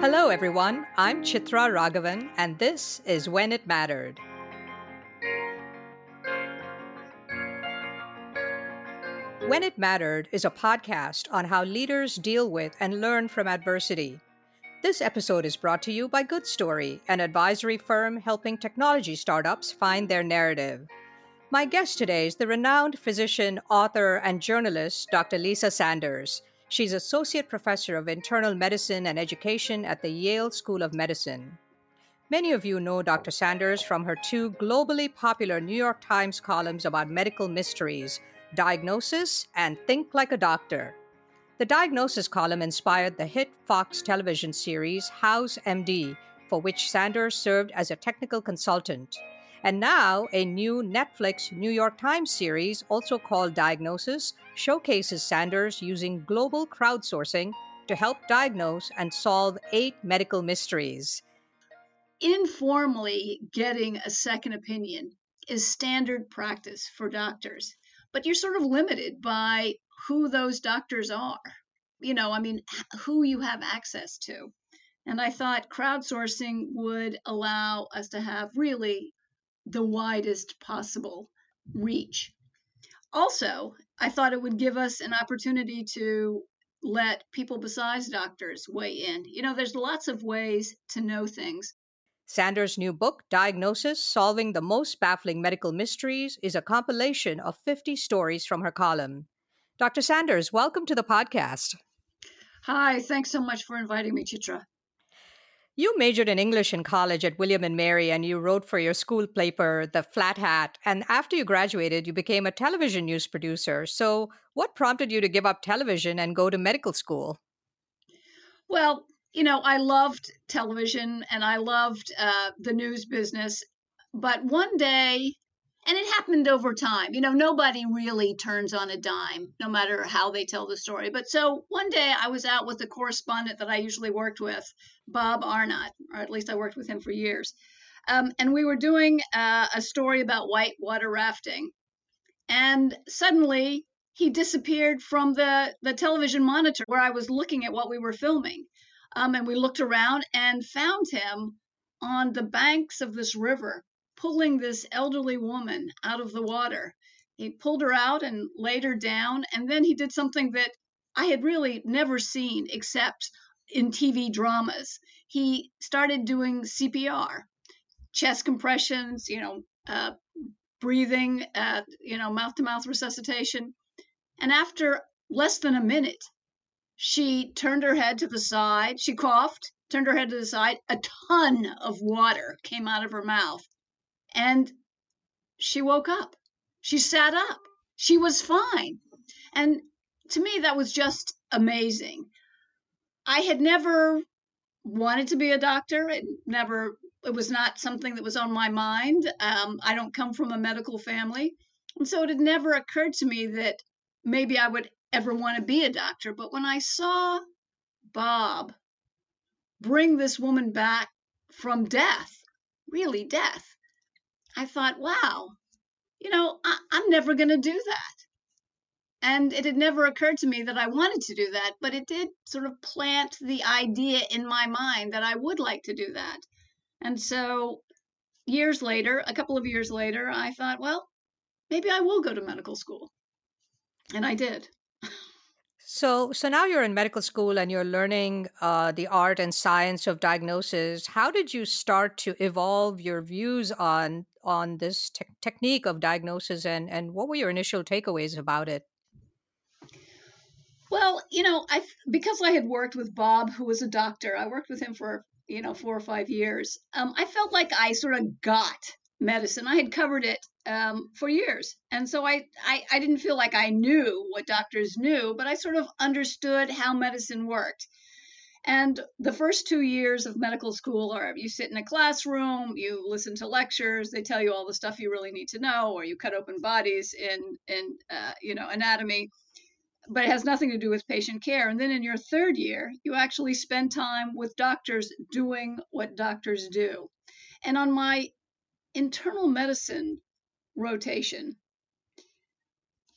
Hello, everyone. I'm Chitra Raghavan, and this is When It Mattered. When It Mattered is a podcast on how leaders deal with and learn from adversity. This episode is brought to you by Good Story, an advisory firm helping technology startups find their narrative. My guest today is the renowned physician, author, and journalist, Dr. Lisa Sanders. She's Associate Professor of Internal Medicine and Education at the Yale School of Medicine. Many of you know Dr. Sanders from her two globally popular New York Times columns about medical mysteries Diagnosis and Think Like a Doctor. The Diagnosis column inspired the hit Fox television series House MD, for which Sanders served as a technical consultant. And now, a new Netflix New York Times series, also called Diagnosis, showcases Sanders using global crowdsourcing to help diagnose and solve eight medical mysteries. Informally getting a second opinion is standard practice for doctors, but you're sort of limited by who those doctors are. You know, I mean, who you have access to. And I thought crowdsourcing would allow us to have really the widest possible reach. Also, I thought it would give us an opportunity to let people besides doctors weigh in. You know, there's lots of ways to know things. Sanders' new book, Diagnosis Solving the Most Baffling Medical Mysteries, is a compilation of 50 stories from her column. Dr. Sanders, welcome to the podcast. Hi, thanks so much for inviting me, Chitra. You majored in English in college at William and Mary and you wrote for your school paper, The Flat Hat. And after you graduated, you became a television news producer. So, what prompted you to give up television and go to medical school? Well, you know, I loved television and I loved uh, the news business. But one day, and it happened over time. You know, nobody really turns on a dime, no matter how they tell the story. But so one day I was out with the correspondent that I usually worked with, Bob Arnot, or at least I worked with him for years. Um, and we were doing uh, a story about whitewater rafting. And suddenly he disappeared from the, the television monitor where I was looking at what we were filming. Um, and we looked around and found him on the banks of this river pulling this elderly woman out of the water. He pulled her out and laid her down, and then he did something that I had really never seen except in TV dramas. He started doing CPR, chest compressions, you know, uh, breathing, uh, you know, mouth to mouth resuscitation. And after less than a minute, she turned her head to the side. She coughed, turned her head to the side. A ton of water came out of her mouth. And she woke up. She sat up. She was fine. And to me, that was just amazing. I had never wanted to be a doctor. It never, it was not something that was on my mind. Um, I don't come from a medical family. And so it had never occurred to me that maybe I would ever want to be a doctor. But when I saw Bob bring this woman back from death, really death, I thought, wow, you know, I, am never going to do that. And it had never occurred to me that I wanted to do that, but it did sort of plant the idea in my mind that I would like to do that. And so years later, a couple of years later, I thought, well, maybe I will go to medical school. And I did. So, so now you're in medical school and you're learning uh, the art and science of diagnosis. How did you start to evolve your views on on this te- technique of diagnosis, and and what were your initial takeaways about it? Well, you know, I because I had worked with Bob, who was a doctor. I worked with him for you know four or five years. Um, I felt like I sort of got medicine. I had covered it um, for years. And so I, I, I didn't feel like I knew what doctors knew, but I sort of understood how medicine worked. And the first two years of medical school are you sit in a classroom, you listen to lectures, they tell you all the stuff you really need to know, or you cut open bodies in in uh, you know anatomy, but it has nothing to do with patient care. And then in your third year, you actually spend time with doctors doing what doctors do. And on my internal medicine rotation.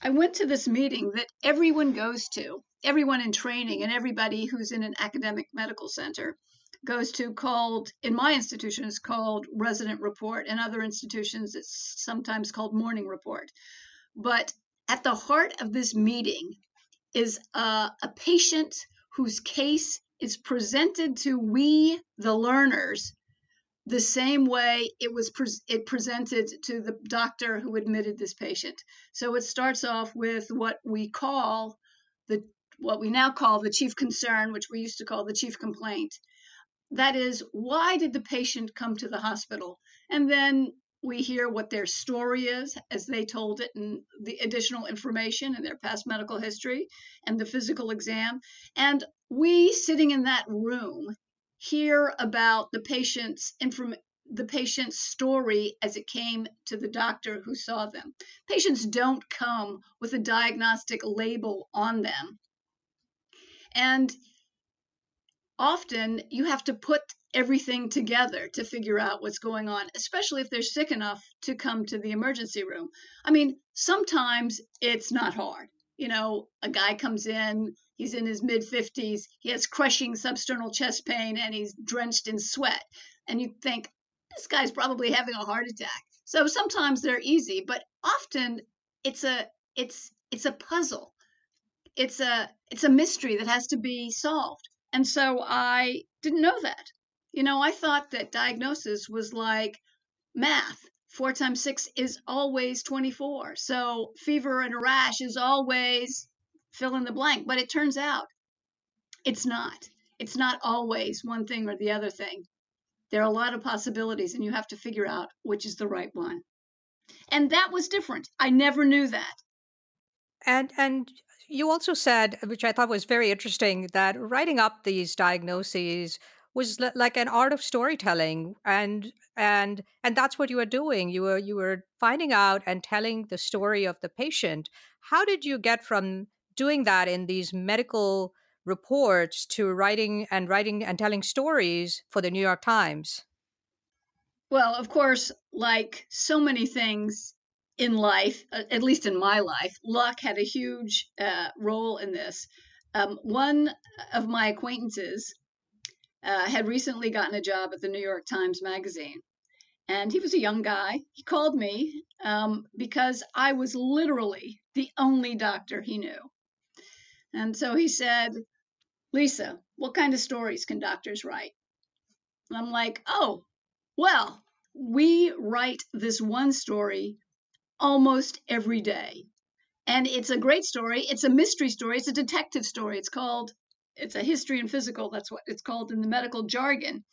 I went to this meeting that everyone goes to, everyone in training and everybody who's in an academic medical center. goes to called in my institution it's called resident report in other institutions it's sometimes called morning report but at the heart of this meeting is a, a patient whose case is presented to we the learners the same way it was pre- it presented to the doctor who admitted this patient so it starts off with what we call the what we now call the chief concern which we used to call the chief complaint that is, why did the patient come to the hospital? And then we hear what their story is as they told it and the additional information and their past medical history and the physical exam. And we sitting in that room hear about the patient's inform the patient's story as it came to the doctor who saw them. Patients don't come with a diagnostic label on them. And often you have to put everything together to figure out what's going on, especially if they're sick enough to come to the emergency room. I mean, sometimes it's not hard. You know, a guy comes in, he's in his mid 50s, he has crushing substernal chest pain, and he's drenched in sweat. And you think, this guy's probably having a heart attack. So sometimes they're easy, but often it's a it's it's a puzzle. It's a it's a mystery that has to be solved. And so I didn't know that. You know, I thought that diagnosis was like math. Four times six is always 24. So fever and a rash is always fill in the blank. But it turns out it's not. It's not always one thing or the other thing. There are a lot of possibilities, and you have to figure out which is the right one. And that was different. I never knew that. And and you also said, which I thought was very interesting, that writing up these diagnoses was l- like an art of storytelling and and and that's what you were doing. You were you were finding out and telling the story of the patient. How did you get from doing that in these medical reports to writing and writing and telling stories for the New York Times? Well of course like so many things in life, uh, at least in my life, luck had a huge uh, role in this. Um, one of my acquaintances uh, had recently gotten a job at the New York Times Magazine. And he was a young guy. He called me um, because I was literally the only doctor he knew. And so he said, Lisa, what kind of stories can doctors write? And I'm like, oh, well, we write this one story almost every day. And it's a great story. It's a mystery story. It's a detective story. It's called, it's a history and physical. That's what it's called in the medical jargon.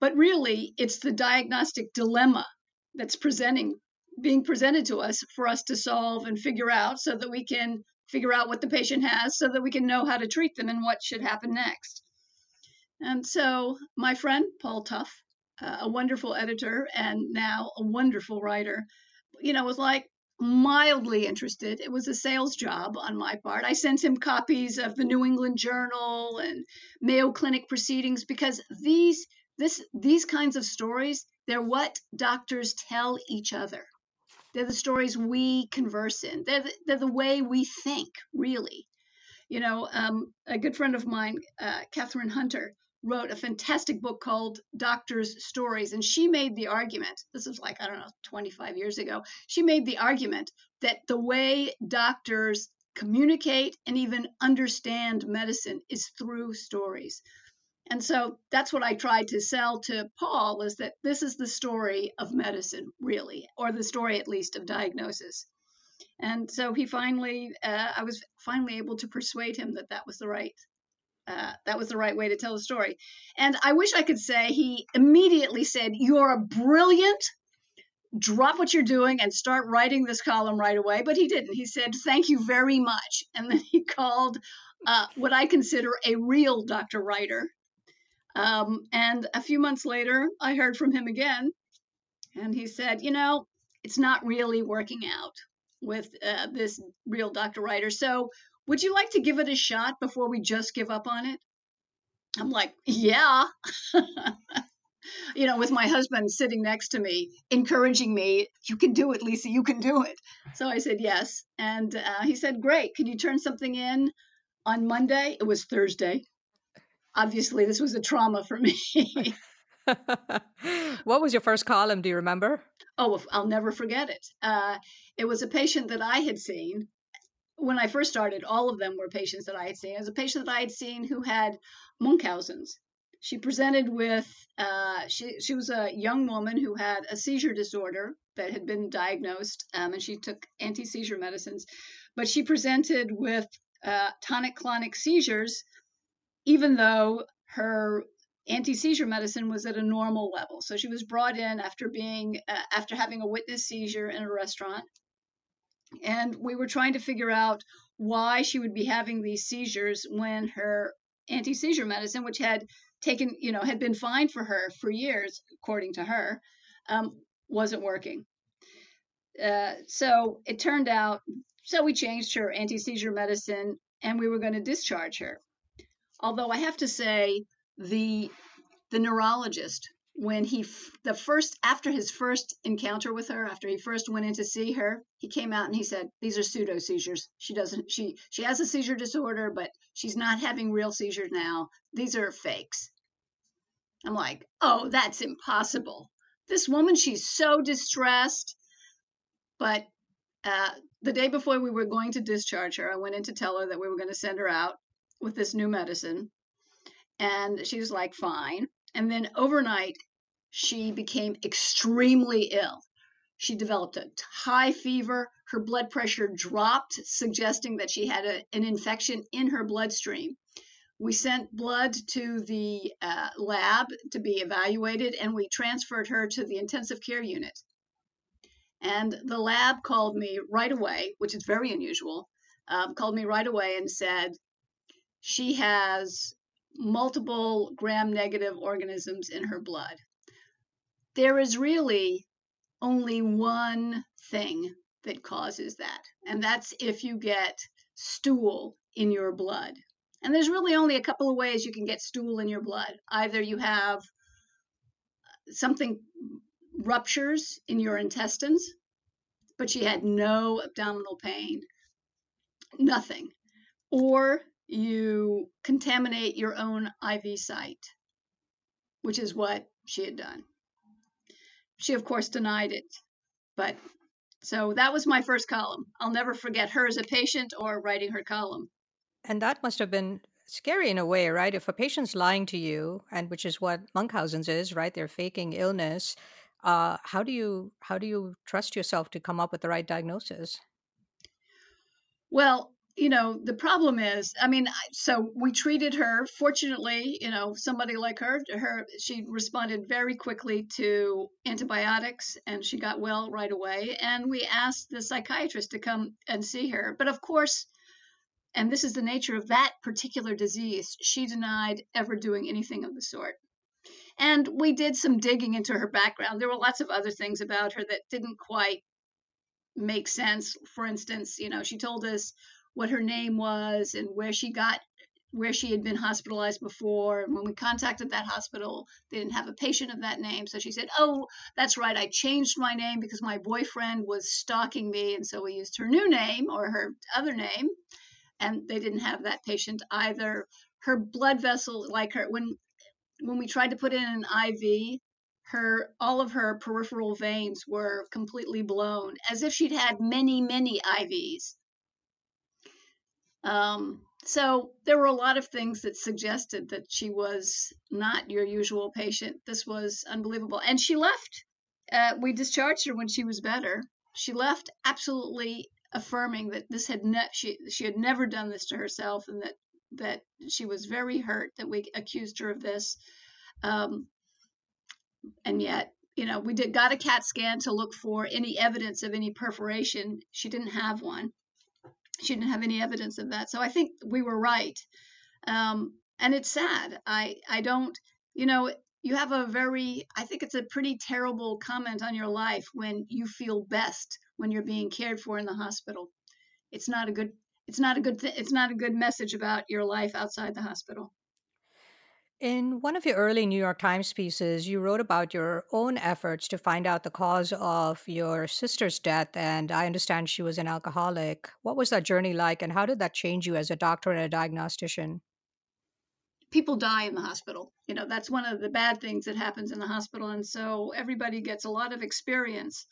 But really, it's the diagnostic dilemma that's presenting, being presented to us for us to solve and figure out so that we can figure out what the patient has so that we can know how to treat them and what should happen next. And so, my friend, Paul Tough, uh, a wonderful editor and now a wonderful writer, you know, was like mildly interested. It was a sales job on my part. I sent him copies of the New England Journal and Mayo Clinic proceedings because these this these kinds of stories, they're what doctors tell each other. They're the stories we converse in. They're the, they're the way we think, really. You know, um, a good friend of mine, uh, Kathryn Hunter, wrote a fantastic book called Doctor's Stories. And she made the argument this is like, I don't know, 25 years ago. She made the argument that the way doctors communicate and even understand medicine is through stories. And so that's what I tried to sell to Paul is that this is the story of medicine, really, or the story at least of diagnosis. And so he finally, uh, I was finally able to persuade him that that was the right uh, that was the right way to tell the story. And I wish I could say he immediately said, You're a brilliant, drop what you're doing and start writing this column right away. But he didn't. He said, Thank you very much. And then he called uh, what I consider a real Dr. Writer. Um, and a few months later, I heard from him again. And he said, You know, it's not really working out with uh, this real Dr. Writer. So would you like to give it a shot before we just give up on it? I'm like, Yeah. you know, with my husband sitting next to me, encouraging me, You can do it, Lisa, you can do it. So I said, Yes. And uh, he said, Great. Can you turn something in on Monday? It was Thursday. obviously this was a trauma for me. what was your first column? Do you remember? Oh, I'll never forget it. Uh, it was a patient that I had seen when I first started. All of them were patients that I had seen. Was a patient that I had seen who had Munchausen's. She presented with uh, she she was a young woman who had a seizure disorder that had been diagnosed, um, and she took anti seizure medicines, but she presented with uh, tonic clonic seizures, even though her anti seizure medicine was at a normal level. So she was brought in after being uh, after having a witness seizure in a restaurant, and we were trying to figure out why she would be having these seizures when her anti seizure medicine, which had taken you know had been fine for her for years, according to her, um, wasn't working. Uh, so it turned out so we changed her anti seizure medicine and we were going to discharge her. Although I have to say, the the neurologist when he the first after his first encounter with her after he first went in to see her he came out and he said these are pseudo seizures she doesn't she she has a seizure disorder but she's not having real seizures now. These are fakes. I'm like oh that's impossible. This woman she's so distressed. But uh, the day before we were going to discharge her, I went in to tell her that we were going to send her out with this new medicine. And she was like, fine. And then overnight, she became extremely ill. She developed a high fever. Her blood pressure dropped, suggesting that she had a, an infection in her bloodstream. We sent blood to the uh, lab to be evaluated, and we transferred her to the intensive care unit. And the lab called me right away, which is very unusual, um, called me right away and said, she has multiple gram negative organisms in her blood. There is really only one thing that causes that, and that's if you get stool in your blood. And there's really only a couple of ways you can get stool in your blood. Either you have uh, something ruptures in your intestines, but she had no abdominal pain, nothing. Or you contaminate your own IV site, which is what she had done. She, of course, denied it, but so that was my first column. I'll never forget her as a patient or writing her column. And that must have been scary in a way, right? If a patient's lying to you, and which is what Munchausen's is, right? They're faking illness. Uh, how do you how do you trust yourself to come up with the right diagnosis? Well, you know the problem is i mean so we treated her fortunately you know somebody like her her she responded very quickly to antibiotics and she got well right away and we asked the psychiatrist to come and see her but of course and this is the nature of that particular disease, she denied ever doing anything of the sort. And we did some digging into her background. There were lots of other things about her that didn't quite make sense. For instance, you know, she told us what her name was and where she got where she had been hospitalized before. And when we contacted that hospital, they didn't have a patient of that name. So she said, Oh, that's right. I changed my name because my boyfriend was stalking me. And so we used her new name or her other name and they didn't have that patient either. Her blood vessel, like her, when when we tried to put in an IV, her all of her peripheral veins were completely blown, as if she'd had many, many IVs. Um, so there were a lot of things that suggested that she was not your usual patient. This was unbelievable, and she left. Uh, we discharged her when she was better. She left absolutely affirming that this had ne- she she had never done this to herself and that that she was very hurt that we accused her of this um, and yet you know we did got a cat scan to look for any evidence of any perforation she didn't have one she didn't have any evidence of that so i think we were right um, and it's sad i i don't you know you have a very i think it's a pretty terrible comment on your life when you feel best when you're being cared for in the hospital. It's not a good it's not a good th- it's not a good message about your life outside the hospital. In one of your early New York Times pieces, you wrote about your own efforts to find out the cause of your sister's death, and I understand she was an alcoholic. What was that journey like, and how did that change you as a doctor and a diagnostician? people die in the hospital. You know, that's one of the bad things that happens in the hospital. And so everybody gets a lot of experience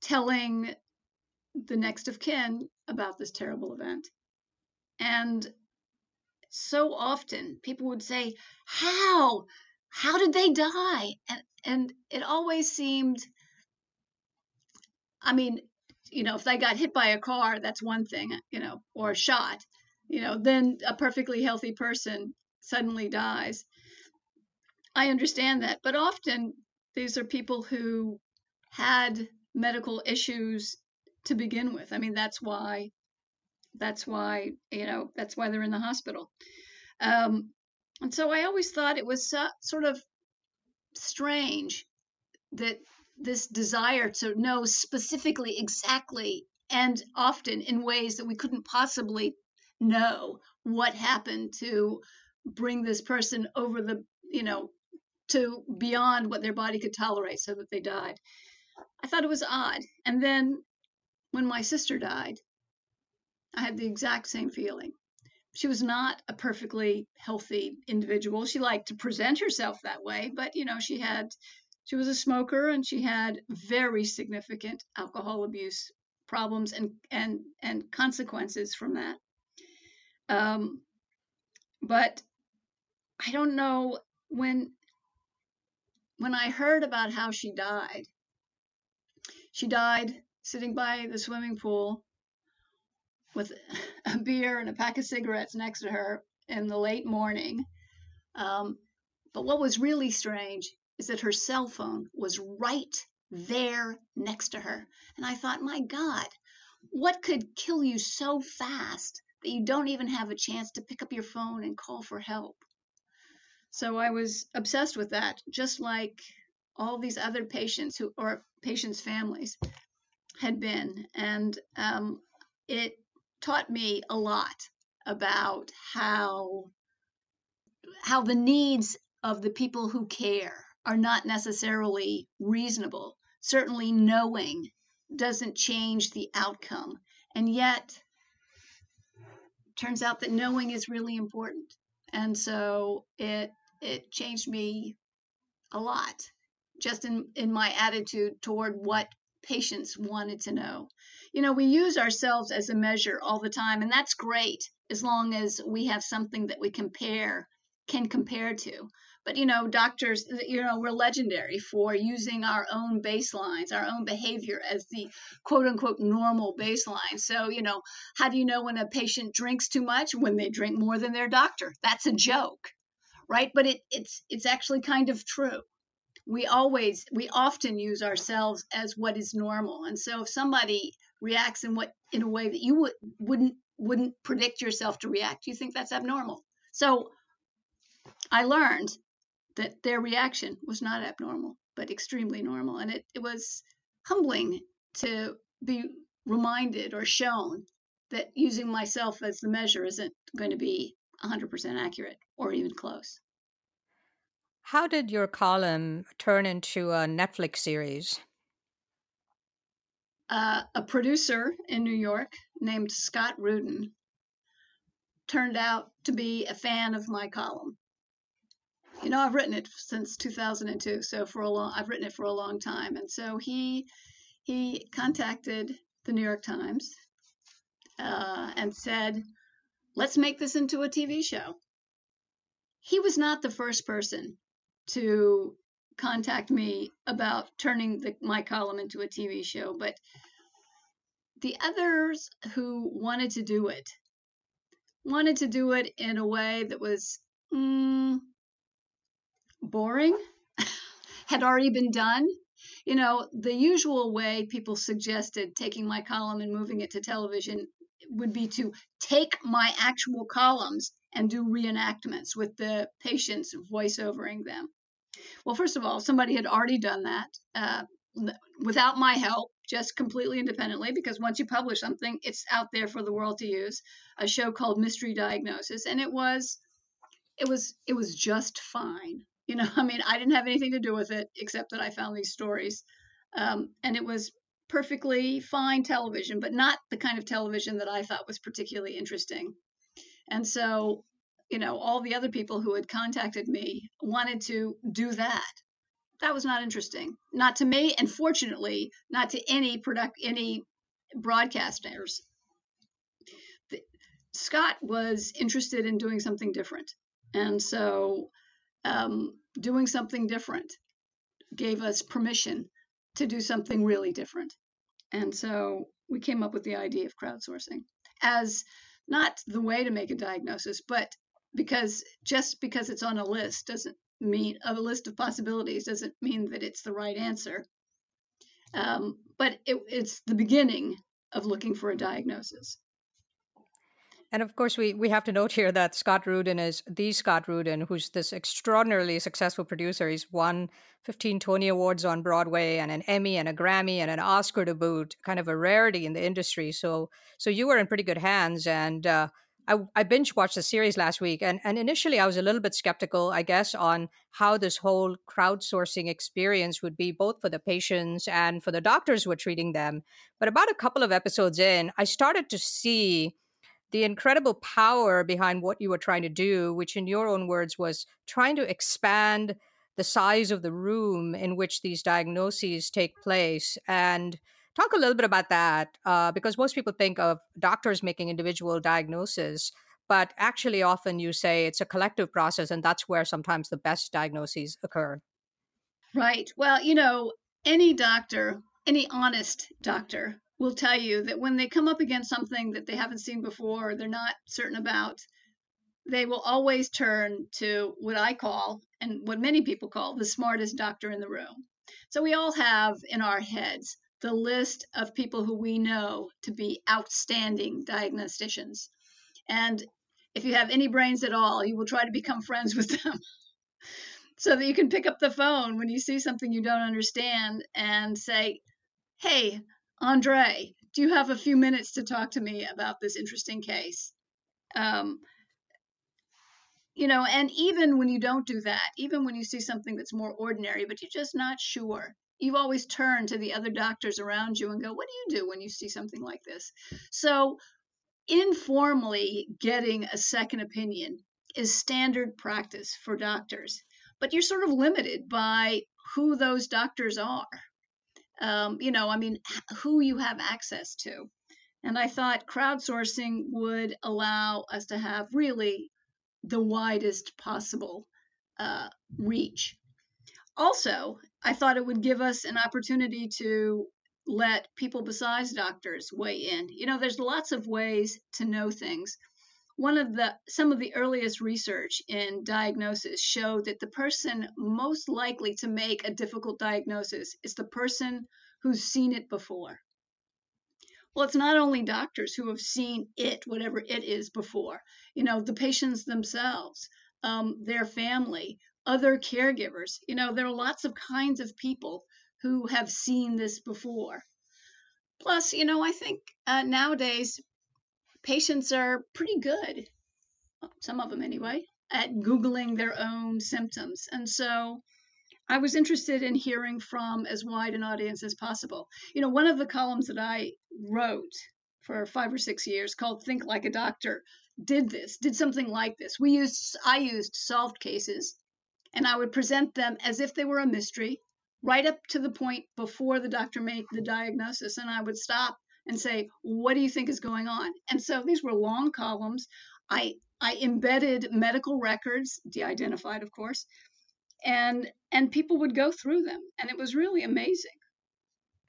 telling the next of kin about this terrible event. And so often people would say, How? How did they die? And and it always seemed I mean, you know, if they got hit by a car, that's one thing, uh, you know, or shot, you know, then a perfectly healthy person suddenly dies. I understand that, but often these are people who had medical issues to begin with. I mean, that's why that's why you know that's why they're in the hospital. Um, and so I always thought it was sort of strange that this desire to know specifically, exactly, and often in ways that we couldn't possibly know what happened to bring this person over the, you know, to beyond what their body could tolerate so that they died. I thought it was odd. And then when my sister died, I had the exact same feeling. She was not a perfectly healthy individual. She liked to present herself that way, but you know, she had she was a smoker and she had very significant alcohol abuse problems and and and consequences from that. Um, but I don't know when when I heard about how she died. She died sitting by the swimming pool with a beer and a pack of cigarettes next to her in the late morning. Um, but what was really strange is that her cell phone was right there next to her. And I thought, my God, what could kill you so fast that you don't even have a chance to pick up your phone and call for help? So I was obsessed with that, just like all these other patients who or patients' families had been. And um, it taught me a lot about how how the needs of the people who care are not necessarily reasonable. Certainly, knowing doesn't change the outcome. And yet, turns out that knowing is really important. And so it it changed me a lot just in, in my attitude toward what patients wanted to know. You know, we use ourselves as a measure all the time, and that's great as long as we have something that we compare can compare to. But you know, doctors, you know, we're legendary for using our own baselines, our own behavior as the quote unquote normal baseline. So, you know, how do you know when a patient drinks too much? When they drink more than their doctor. That's a joke, right? But it, it's it's actually kind of true we always we often use ourselves as what is normal. And so if somebody reacts in what in a way that you would wouldn't wouldn't predict yourself to react you think that's abnormal. So i learned that their reaction was not abnormal but extremely normal. And it, it was humbling to be reminded or shown that using myself as the measure isn't going to be 100% accurate or even close how did your column turn into a Netflix series? Uh, a producer in New York named Scott Rudin turned out to be a fan of my column. You know, I've written it since 2002, so for a long, I've written it for a long time, and so he he contacted the New York Times uh, and said, "Let's make this into a TV show." He was not the first person to contact me about turning the, my column into a TV show, but the others who wanted to do it wanted to do it in a way that was mm, boring, had already been done. You know, the usual way people suggested taking my column and moving it to television would be to take my actual columns and do reenactments with the patients voiceovering them. Well, first of all, somebody had already done that uh, without my help, just completely independently, because once you publish something, it's out there for the world to use. A show called Mystery Diagnosis, and it was, it was, it was just fine. You know, I mean, I didn't have anything to do with it except that I found these stories, um, and it was perfectly fine television, but not the kind of television that I thought was particularly interesting. And so you know, all the other people who had contacted me wanted to do that. That was not interesting, not to me, and fortunately, not to any product, any broadcasters. Scott was interested in doing something different, and so um, doing something different gave us permission to do something really different. And so we came up with the idea of crowdsourcing as not the way to make a diagnosis, but because just because it's on a list doesn't mean a list of possibilities doesn't mean that it's the right answer. Um, but it, it's the beginning of looking for a diagnosis. And of course, we, we have to note here that Scott Rudin is the Scott Rudin, who's this extraordinarily successful producer. He's won 15 Tony Awards on Broadway and an Emmy and a Grammy and an Oscar to boot, kind of a rarity in the industry. So so you were in pretty good hands. And uh, I, I binge watched the series last week. And, and initially, I was a little bit skeptical, I guess, on how this whole crowdsourcing experience would be both for the patients and for the doctors who are treating them. But about a couple of episodes in, I started to see the incredible power behind what you were trying to do, which in your own words was trying to expand the size of the room in which these diagnoses take place. And talk a little bit about that, uh, because most people think of doctors making individual diagnoses, but actually, often you say it's a collective process, and that's where sometimes the best diagnoses occur. Right. Well, you know, any doctor, any honest doctor will tell you that when they come up against something that they haven't seen before or they're not certain about, they will always turn to what I call, and what many people call, the smartest doctor in the room. So we all have in our heads the list of people who we know to be outstanding diagnosticians. And if you have any brains at all, you will try to become friends with them. so that you can pick up the phone when you see something you don't understand and say, Hey, Andre, do you have a few minutes to talk to me about this interesting case? Um, you know, and even when you don't do that, even when you see something that's more ordinary, but you're just not sure, you always turn to the other doctors around you and go, What do you do when you see something like this? So, informally getting a second opinion is standard practice for doctors, but you're sort of limited by who those doctors are um, you know, I mean, who you have access to. And I thought crowdsourcing would allow us to have really the widest possible uh, reach. Also, I thought it would give us an opportunity to let people besides doctors weigh in. You know, there's lots of ways to know things one of the some of the earliest research in diagnosis showed that the person most likely to make a difficult diagnosis is the person who's seen it before. Well it's not only doctors who have seen it whatever it is before you know the patients themselves um, their family other caregivers you know there are lots of kinds of people who have seen this before. Plus you know i think uh, nowadays patients are pretty good, uh, some of them anyway, at Googling their own symptoms. And so I was interested in hearing from as wide an audience as possible. You know, one of the columns that I wrote for five or six years called Think Like a Doctor did this, did something like this. We used, I used solved cases and I would present them as if they were a mystery right up to the point before the doctor made the diagnosis. And I would stop and say, what do you think is going on? And so these were long columns. I I embedded medical records, de-identified, of course, and and people would go through them, and it was really amazing.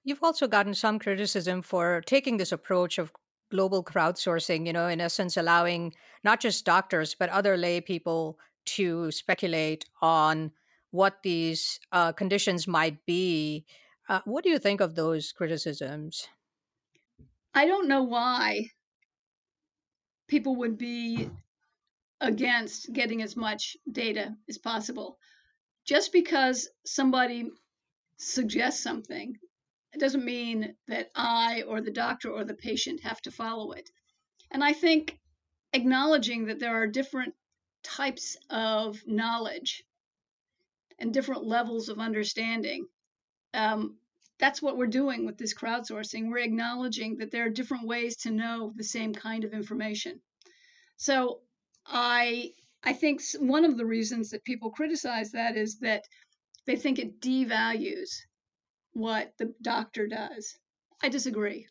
You've also gotten some criticism for taking this approach of global crowdsourcing, you know, in essence, allowing not just doctors, but other lay people to speculate on what these uh, conditions might be. Uh, what do you think of those criticisms? I don't know why people would be against getting as much data as possible. Just because somebody suggests something, it doesn't mean that I or the doctor or the patient have to follow it. And I think acknowledging that there are different types of knowledge and different levels of understanding um, that's what we're doing with this crowdsourcing. We're acknowledging that there are different ways to know the same kind of information. So I I think one of the reasons that people criticize that is that they think it devalues what the doctor does. I disagree.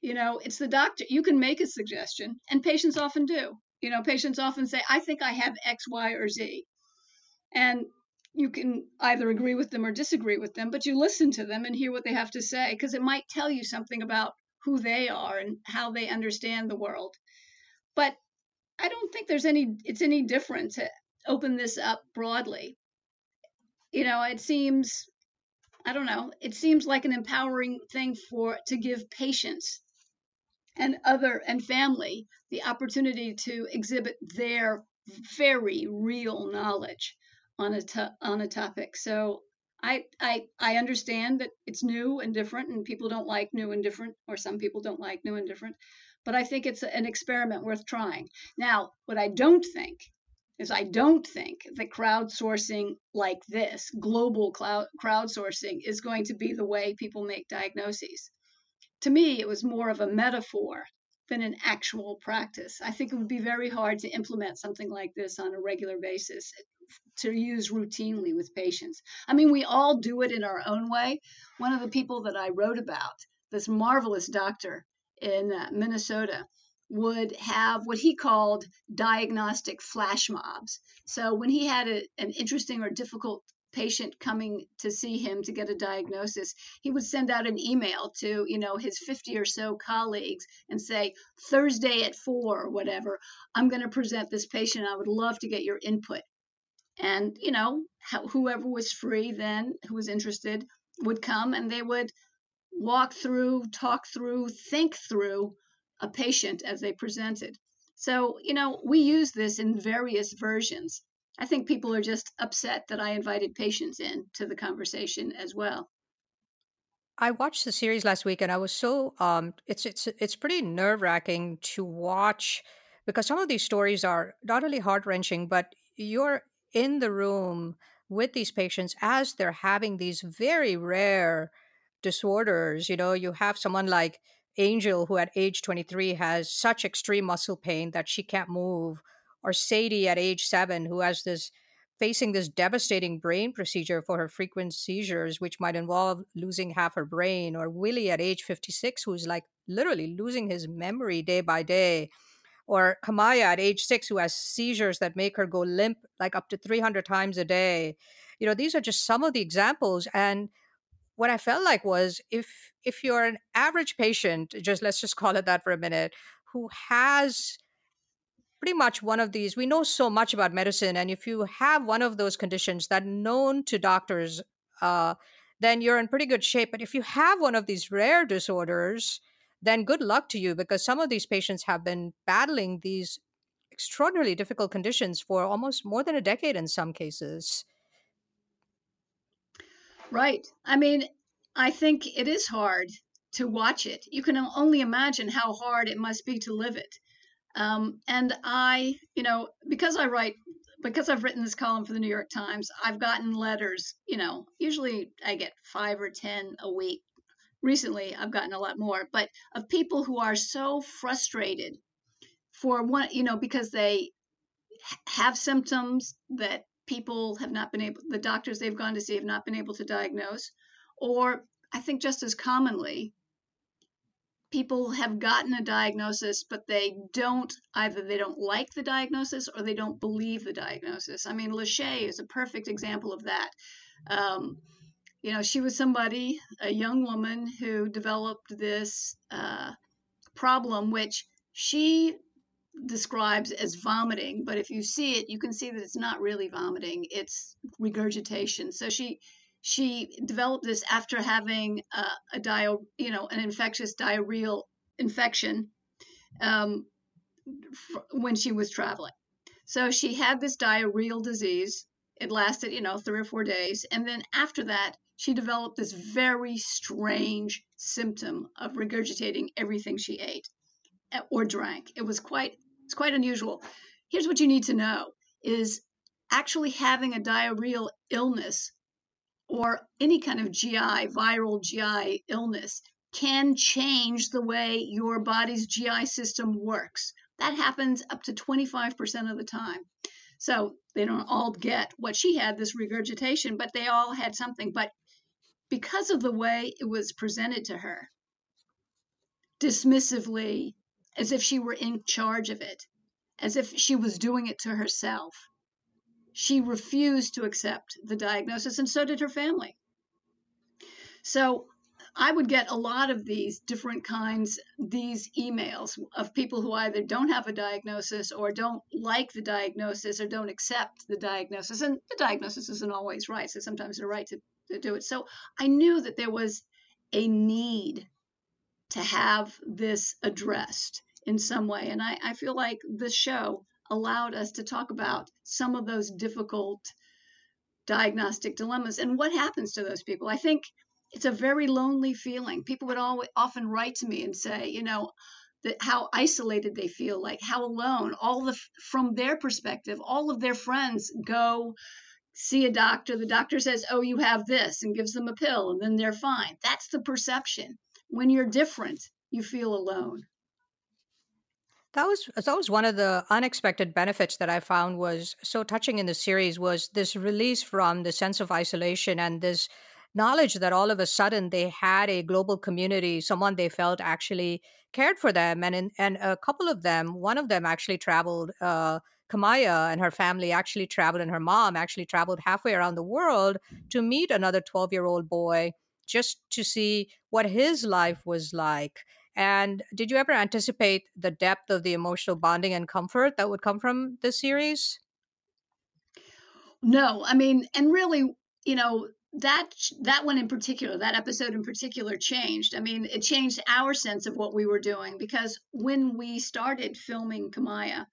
You know, it's the doctor. You can make a suggestion, and patients often do. You know, patients often say, I think I have X, Y, or Z. And you can either agree with them or disagree with them, but you listen to them and hear what they have to say because it might tell you something about who they are and how they understand the world. But I don't think there's any it's any different to open this up broadly. You know, it seems I don't know, it seems like an empowering thing for to give patients and other and family the opportunity to exhibit their very real knowledge on a to, on a topic. So I, I I understand that it's new and different, and people don't like new and different, or some people don't like new and different. But I think it's an experiment worth trying. Now, what I don't think is I don't think that crowdsourcing like this, global cloud crowdsourcing, is going to be the way people make diagnoses. To me, it was more of a metaphor than an actual practice. I think it would be very hard to implement something like this on a regular basis to use routinely with patients. I mean, we all do it in our own way. One of the people that I wrote about, this marvelous doctor in uh, Minnesota, would have what he called diagnostic flash mobs. So when he had a, an interesting or difficult patient coming to see him to get a diagnosis he would send out an email to you know his 50 or so colleagues and say thursday at 4 or whatever i'm going to present this patient i would love to get your input and you know whoever was free then who was interested would come and they would walk through talk through think through a patient as they presented. So you know we use this in various versions. I think people are just upset that i invited patients in to the conversation as well. I watched the series last week and I was so um it's it's it's pretty nerve-wracking to watch because some of these stories are not only heart-wrenching but you're in the room with these patients as they're having these very rare disorders. You know, you have someone like Angel, who at age 23 has such extreme muscle pain that she can't move, or Sadie at age seven, who has this facing this devastating brain procedure for her frequent seizures, which might involve losing half her brain, or Willie at age 56, who's like literally losing his memory day by day or Kamaya at age six, who has seizures that make her go limp like up to 300 times a day. You know, these are just some of the examples. And what I felt like was if if you're an average patient, just let's just call it that for a minute, who has pretty much one of these, we know so much about medicine, and if you have one of those conditions that known to doctors, uh, then you're in pretty good shape. But if you have one of these rare disorders, then good luck to you because some of these patients have been battling these extraordinarily difficult conditions for almost more than a decade in some cases. Right. I mean, I think it is hard to watch it. You can only imagine how hard it must be to live it. Um, and I, you know, because I write, because I've written this column for the New York Times, I've gotten letters, you know, usually I get five or 10 a week recently I've gotten a lot more, but of people who are so frustrated for one, you know, because they have symptoms that people have not been able, the doctors they've gone to see have not been able to diagnose, or I think just as commonly, people have gotten a diagnosis, but they don't either they don't like the diagnosis or they don't believe the diagnosis. I mean, Lachey is a perfect example of that. Um, you know, she was somebody, a young woman who developed this uh, problem, which she describes as vomiting. But if you see it, you can see that it's not really vomiting; it's regurgitation. So she she developed this after having a, a dio, you know, an infectious diarrheal infection um, f- when she was traveling. So she had this diarrheal disease. It lasted, you know, three or four days, and then after that, she developed this very strange symptom of regurgitating everything she ate eh, or drank. It was quite it's quite unusual. Here's what you need to know is actually having a diarrheal illness or any kind of GI, viral GI illness can change the way your body's GI system works. That happens up to 25% of the time. So they don't all get what she had, this regurgitation, but they all had something. But because of the way it was presented to her, dismissively, as if she were in charge of it, as if she was doing it to herself, she refused to accept the diagnosis, and so did her family. So I would get a lot of these different kinds, these emails of people who either don't have a diagnosis or don't like the diagnosis or don't accept the diagnosis. And the diagnosis isn't always right. So sometimes they're right to, to do it. So I knew that there was a need to have this addressed in some way. And I, I feel like the show allowed us to talk about some of those difficult diagnostic dilemmas and what happens to those people. I think it's a very lonely feeling. People would always, often write to me and say, you know, that how isolated they feel, like how alone. All the from their perspective, all of their friends go see a doctor. The doctor says, "Oh, you have this," and gives them a pill, and then they're fine. That's the perception. When you're different, you feel alone. That was that was one of the unexpected benefits that I found was so touching in the series was this release from the sense of isolation and this knowledge that all of a sudden they had a global community, someone they felt actually cared for them, and in, and a couple of them, one of them actually traveled. Uh, Kamaya and her family actually traveled, and her mom actually traveled halfway around the world to meet another 12 year old boy just to see what his life was like. And did you ever anticipate the depth of the emotional bonding and comfort that would come from this series? No, I mean, and really, you know, that that one in particular that episode in particular changed i mean it changed our sense of what we were doing because when we started filming kamaya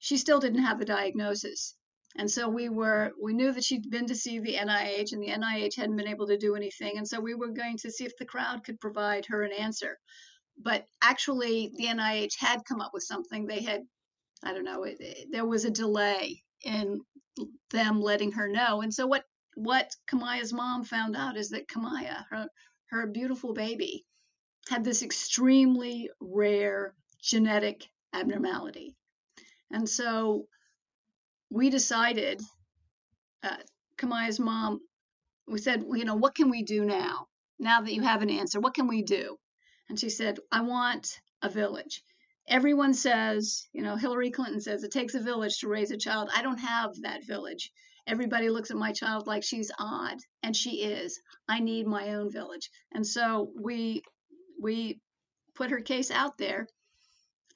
she still didn't have a diagnosis. And so we were we knew that she'd been to see the nih and the nih hadn't been able to do anything. And so we were going to see if the crowd could provide her an answer. But actually the nih had come up with something. They had i don't know it, it, there was a delay in them letting her know. And so what what Kamaya's mom found out is that Kamaya, her, her beautiful baby, had this extremely rare genetic abnormality. And so we decided, uh, Kamaya's mom, we said, you know, what can we do now? Now that you have an answer, what can we do? And she said, I want a village. Everyone says, you know, Hillary Clinton says it takes a village to raise a child. I don't have that village everybody looks at my child like she's odd and she is i need my own village and so we we put her case out there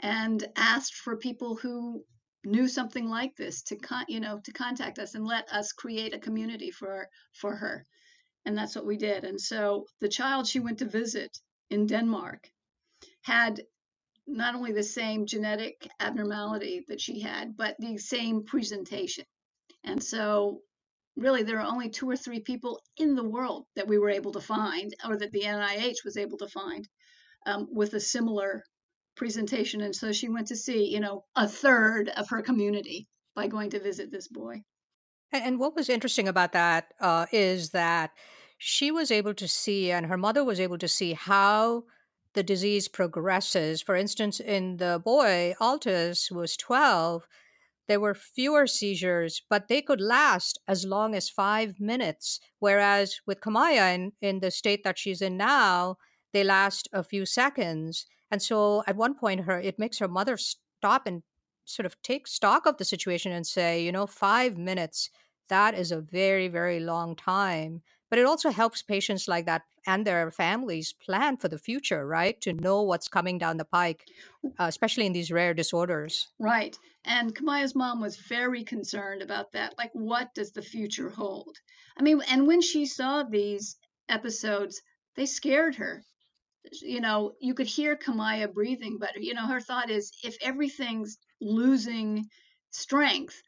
and asked for people who knew something like this to con- you know to contact us and let us create a community for for her. And that's what we did. And so the child she went to visit in denmark had not only the same genetic abnormality that she had but the same presentation. And so, really, there are only two or three people in the world that we were able to find, or that the NIH was able to find, um, with a similar presentation. And so she went to see, you know, a third of her community by going to visit this boy. And, what was interesting about that uh, is that she was able to see, and her mother was able to see how the disease progresses. For instance, in the boy, Altus was 12, there were fewer seizures, but they could last as long as five minutes. Whereas with Kamaya, in, in the state that she's in now, they last a few seconds. And so at one point, her it makes her mother stop and sort of take stock of the situation and say, you know, five minutes, that is a very, very long time. But it also helps patients like that and their families plan for the future, right? To know what's coming down the pike, uh, especially in these rare disorders. Right. And Kamaya's mom was very concerned about that. Like, what does the future hold? I mean, and when she saw these episodes, they scared her. You know, you could hear Kamaya breathing, but, you know, her thought is if everything's losing strength,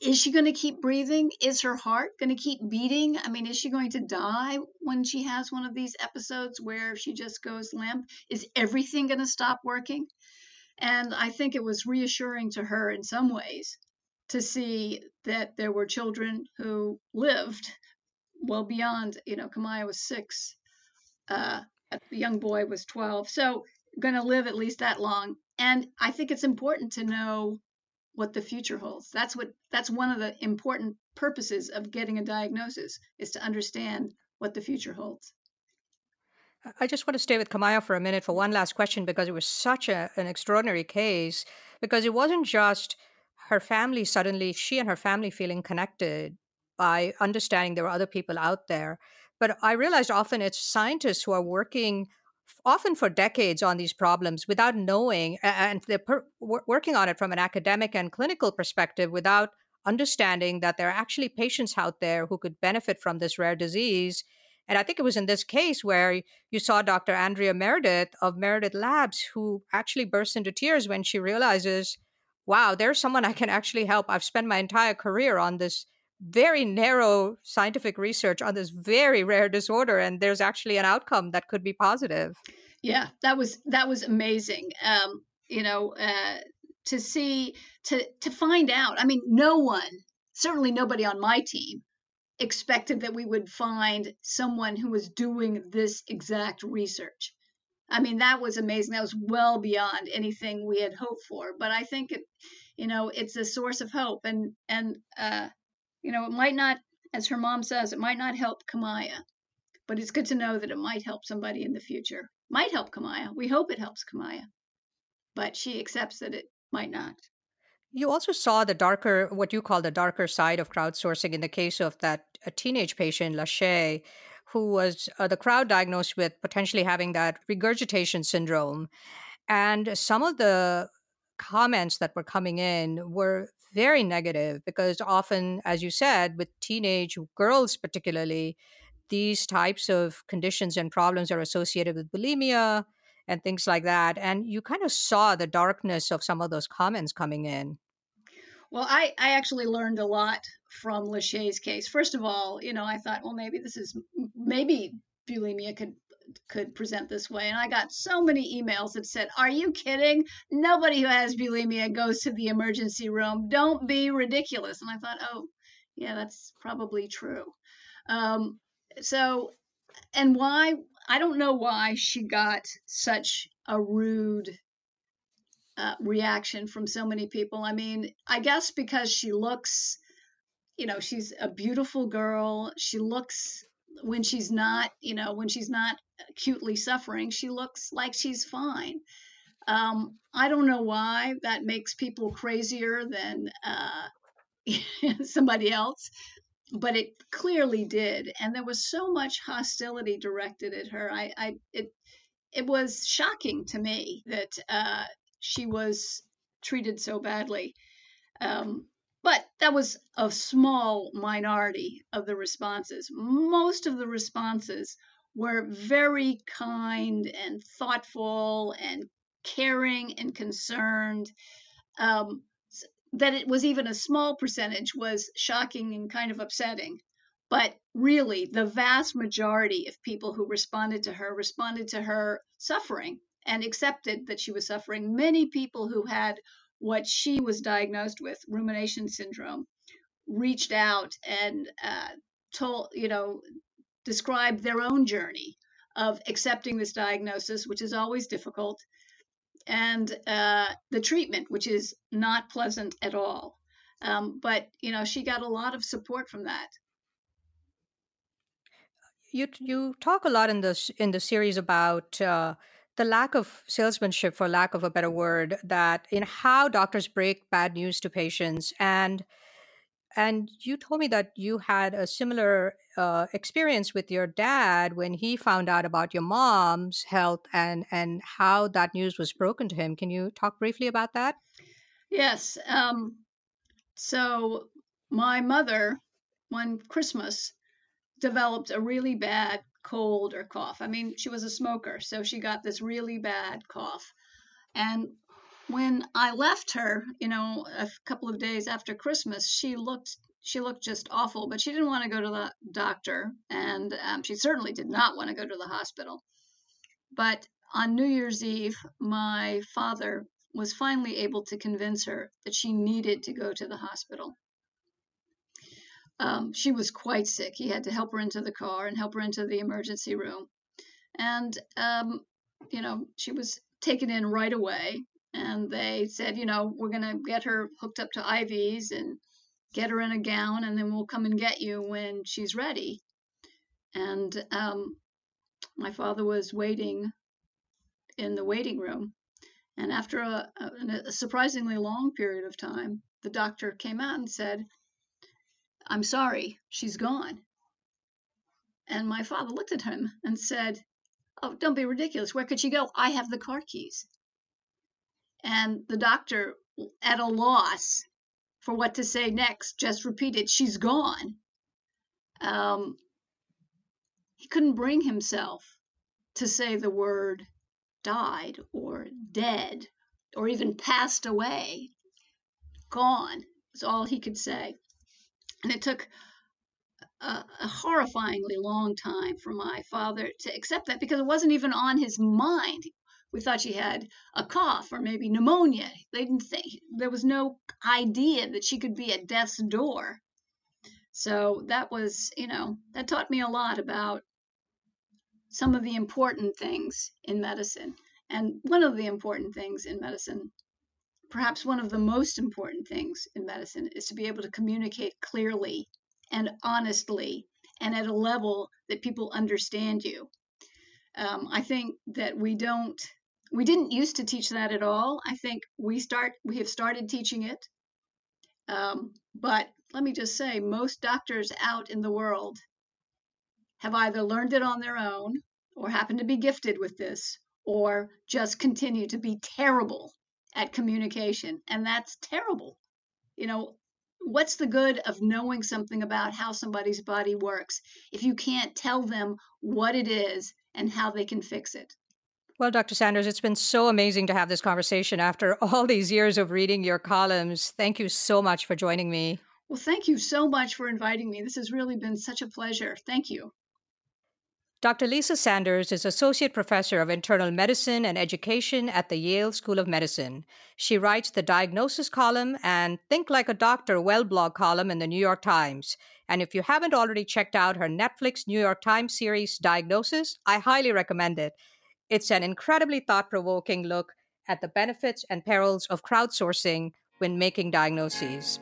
is she going to keep breathing? Is her heart going to keep beating? I mean, is she going to die when she has one of these episodes where she just goes limp? Is everything going to stop working? And I think it was reassuring to her in some ways to see that there were children who lived well beyond, you know, Kamaya was six, uh, the young boy was 12. So, going to live at least that long. And I think it's important to know what the future holds. That's what that's one of the important purposes of getting a diagnosis is to understand what the future holds. I just want to stay with Kamaya for a minute for one last question because it was such a, an extraordinary case because it wasn't just her family suddenly she and her family feeling connected by understanding there were other people out there but i realized often it's scientists who are working often for decades on these problems without knowing and they're per- working on it from an academic and clinical perspective without understanding that there are actually patients out there who could benefit from this rare disease. And i think it was in this case where you saw dr andrea meredith of meredith labs who actually bursts into tears when she realizes wow there's someone i can actually help. I've spent my entire career on this very narrow scientific research on this very rare disorder and there's actually an outcome that could be positive. Yeah that was that was amazing um you know uh to see to to find out i mean no one certainly nobody on my team expected that we would find someone who was doing this exact research. I mean that was amazing that was well beyond anything we had hoped for but i think it you know it's a source of hope and and uh you know, it might not, as her mom says, it might not help Kamaya, but it's good to know that it might help somebody in the future. Might help Kamaya. We hope it helps Kamaya, but she accepts that it might not. You also saw the darker, what you call the darker side of crowdsourcing in the case of that teenage patient, Lachey, who was uh, the crowd diagnosed with potentially having that regurgitation syndrome. And some of the comments that were coming in were very negative because often, as you said, with teenage girls particularly, these types of conditions and problems are associated with bulimia and things like that. And you kind of saw the darkness of some of those comments coming in. Well, I, I actually learned a lot from Lachey's case. First of all, you know, I thought, well, maybe this is maybe bulimia could could present this way. And I got so many emails that said, Are you kidding? Nobody who has bulimia goes to the emergency room. Don't be ridiculous. And I thought, Oh, yeah, that's probably true. Um, so, and why? I don't know why she got such a rude uh, reaction from so many people. I mean, I guess because she looks, you know, she's a beautiful girl. She looks when she's not, you know, when she's not acutely suffering, she looks like she's fine. Um, I don't know why that makes people crazier than uh, somebody else, but it clearly did, and there was so much hostility directed at her. I, I it it was shocking to me that uh, she was treated so badly. Um, but that was a small minority of the responses. Most of the responses were very kind and thoughtful and caring and concerned. Um, that it was even a small percentage was shocking and kind of upsetting. But really, the vast majority of people who responded to her responded to her suffering and accepted that she was suffering. Many people who had what she was diagnosed with, rumination syndrome, reached out and uh, told, you know, described their own journey of accepting this diagnosis, which is always difficult, and uh, the treatment, which is not pleasant at all. Um, but you know, she got a lot of support from that. You you talk a lot in this in the series about uh, the lack of salesmanship, for lack of a better word, that in how doctors break bad news to patients. And and you told me that you had a similar uh, experience with your dad when he found out about your mom's health and and how that news was broken to him. Can you talk briefly about that? Yes. Um, so my mother, one Christmas, developed a really bad cold or cough. I mean, she was a smoker, so she got this really bad cough. And when I left her, you know, a couple of days after Christmas, she looked she looked just awful, but she didn't want to go to the doctor, and um, she certainly did not want to go to the hospital. But on New Year's Eve, my father was finally able to convince her that she needed to go to the hospital um, she was quite sick. He had to help her into the car and help her into the emergency room. And, um, you know, she was taken in right away. and they said, you know, we're going to get her hooked up to IVs and get her in a gown, and then we'll come and get you when she's ready. And um, my father was waiting in the waiting room. And after a, a, a surprisingly long period of time, the doctor came out and said, I'm sorry, she's gone. And my father looked at him and said, Oh, don't be ridiculous. Where could she go? I have the car keys. And the doctor, at a loss for what to say next, just repeated, She's gone. Um, he couldn't bring himself to say the word died or dead or even passed away. Gone was all he could say. And it took a, a, horrifyingly long time for my father to accept that because it wasn't even on his mind. We thought she had a cough or maybe pneumonia. They didn't think there was no idea that she could be at death's door. So that was, you know, that taught me a lot about some of the important things in medicine. And one of the important things in medicine, perhaps one of the most important things in medicine, is to be able to communicate clearly and honestly and at a level that people understand you. Um, I think that we don't, we didn't used to teach that at all. I think we start, we have started teaching it. Um, but let me just say, most doctors out in the world have either learned it on their own or happen to be gifted with this or just continue to be terrible at communication. And that's terrible. You know, what's the good of knowing something about how somebody's body works if you can't tell them what it is and how they can fix it? Well, Dr. Sanders, it's been so amazing to have this conversation after all these years of reading your columns. Thank you so much for joining me. Well, thank you so much for inviting me. This has really been such a pleasure. Thank you. Dr. Lisa Sanders is Associate Professor of Internal Medicine and Education at the Yale School of Medicine. She writes the Diagnosis column and Think Like a Doctor Well blog column in the New York Times. And if you haven't already checked out her Netflix New York Times series, Diagnosis, I highly recommend it. It's an incredibly thought provoking look at the benefits and perils of crowdsourcing when making diagnoses.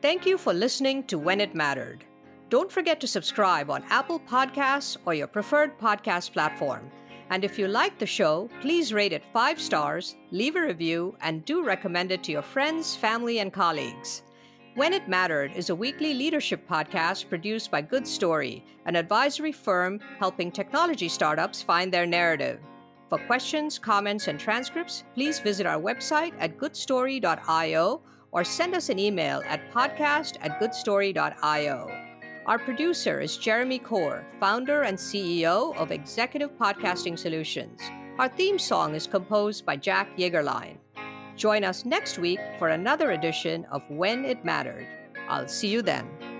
Thank you for listening to When It Mattered. Don't forget to subscribe on Apple Podcasts or your preferred podcast platform. And if you like the show, please rate it five stars, leave a review, and do recommend it to your friends, family, and colleagues. When It Mattered is a weekly leadership podcast produced by Good Story, an advisory firm helping technology startups find their narrative. For questions, comments, and transcripts, please visit our website at goodstory.io or send us an email at podcast at goodstory.io. Our producer is Jeremy Corr, founder and CEO of Executive Podcasting Solutions. Our theme song is composed by Jack Yeagerline. Join us next week for another edition of When It Mattered. I'll see you then.